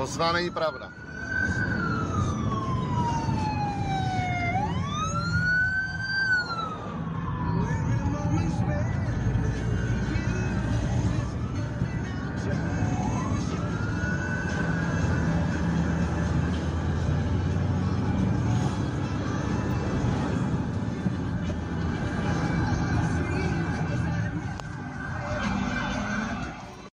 To Hrozná není pravda.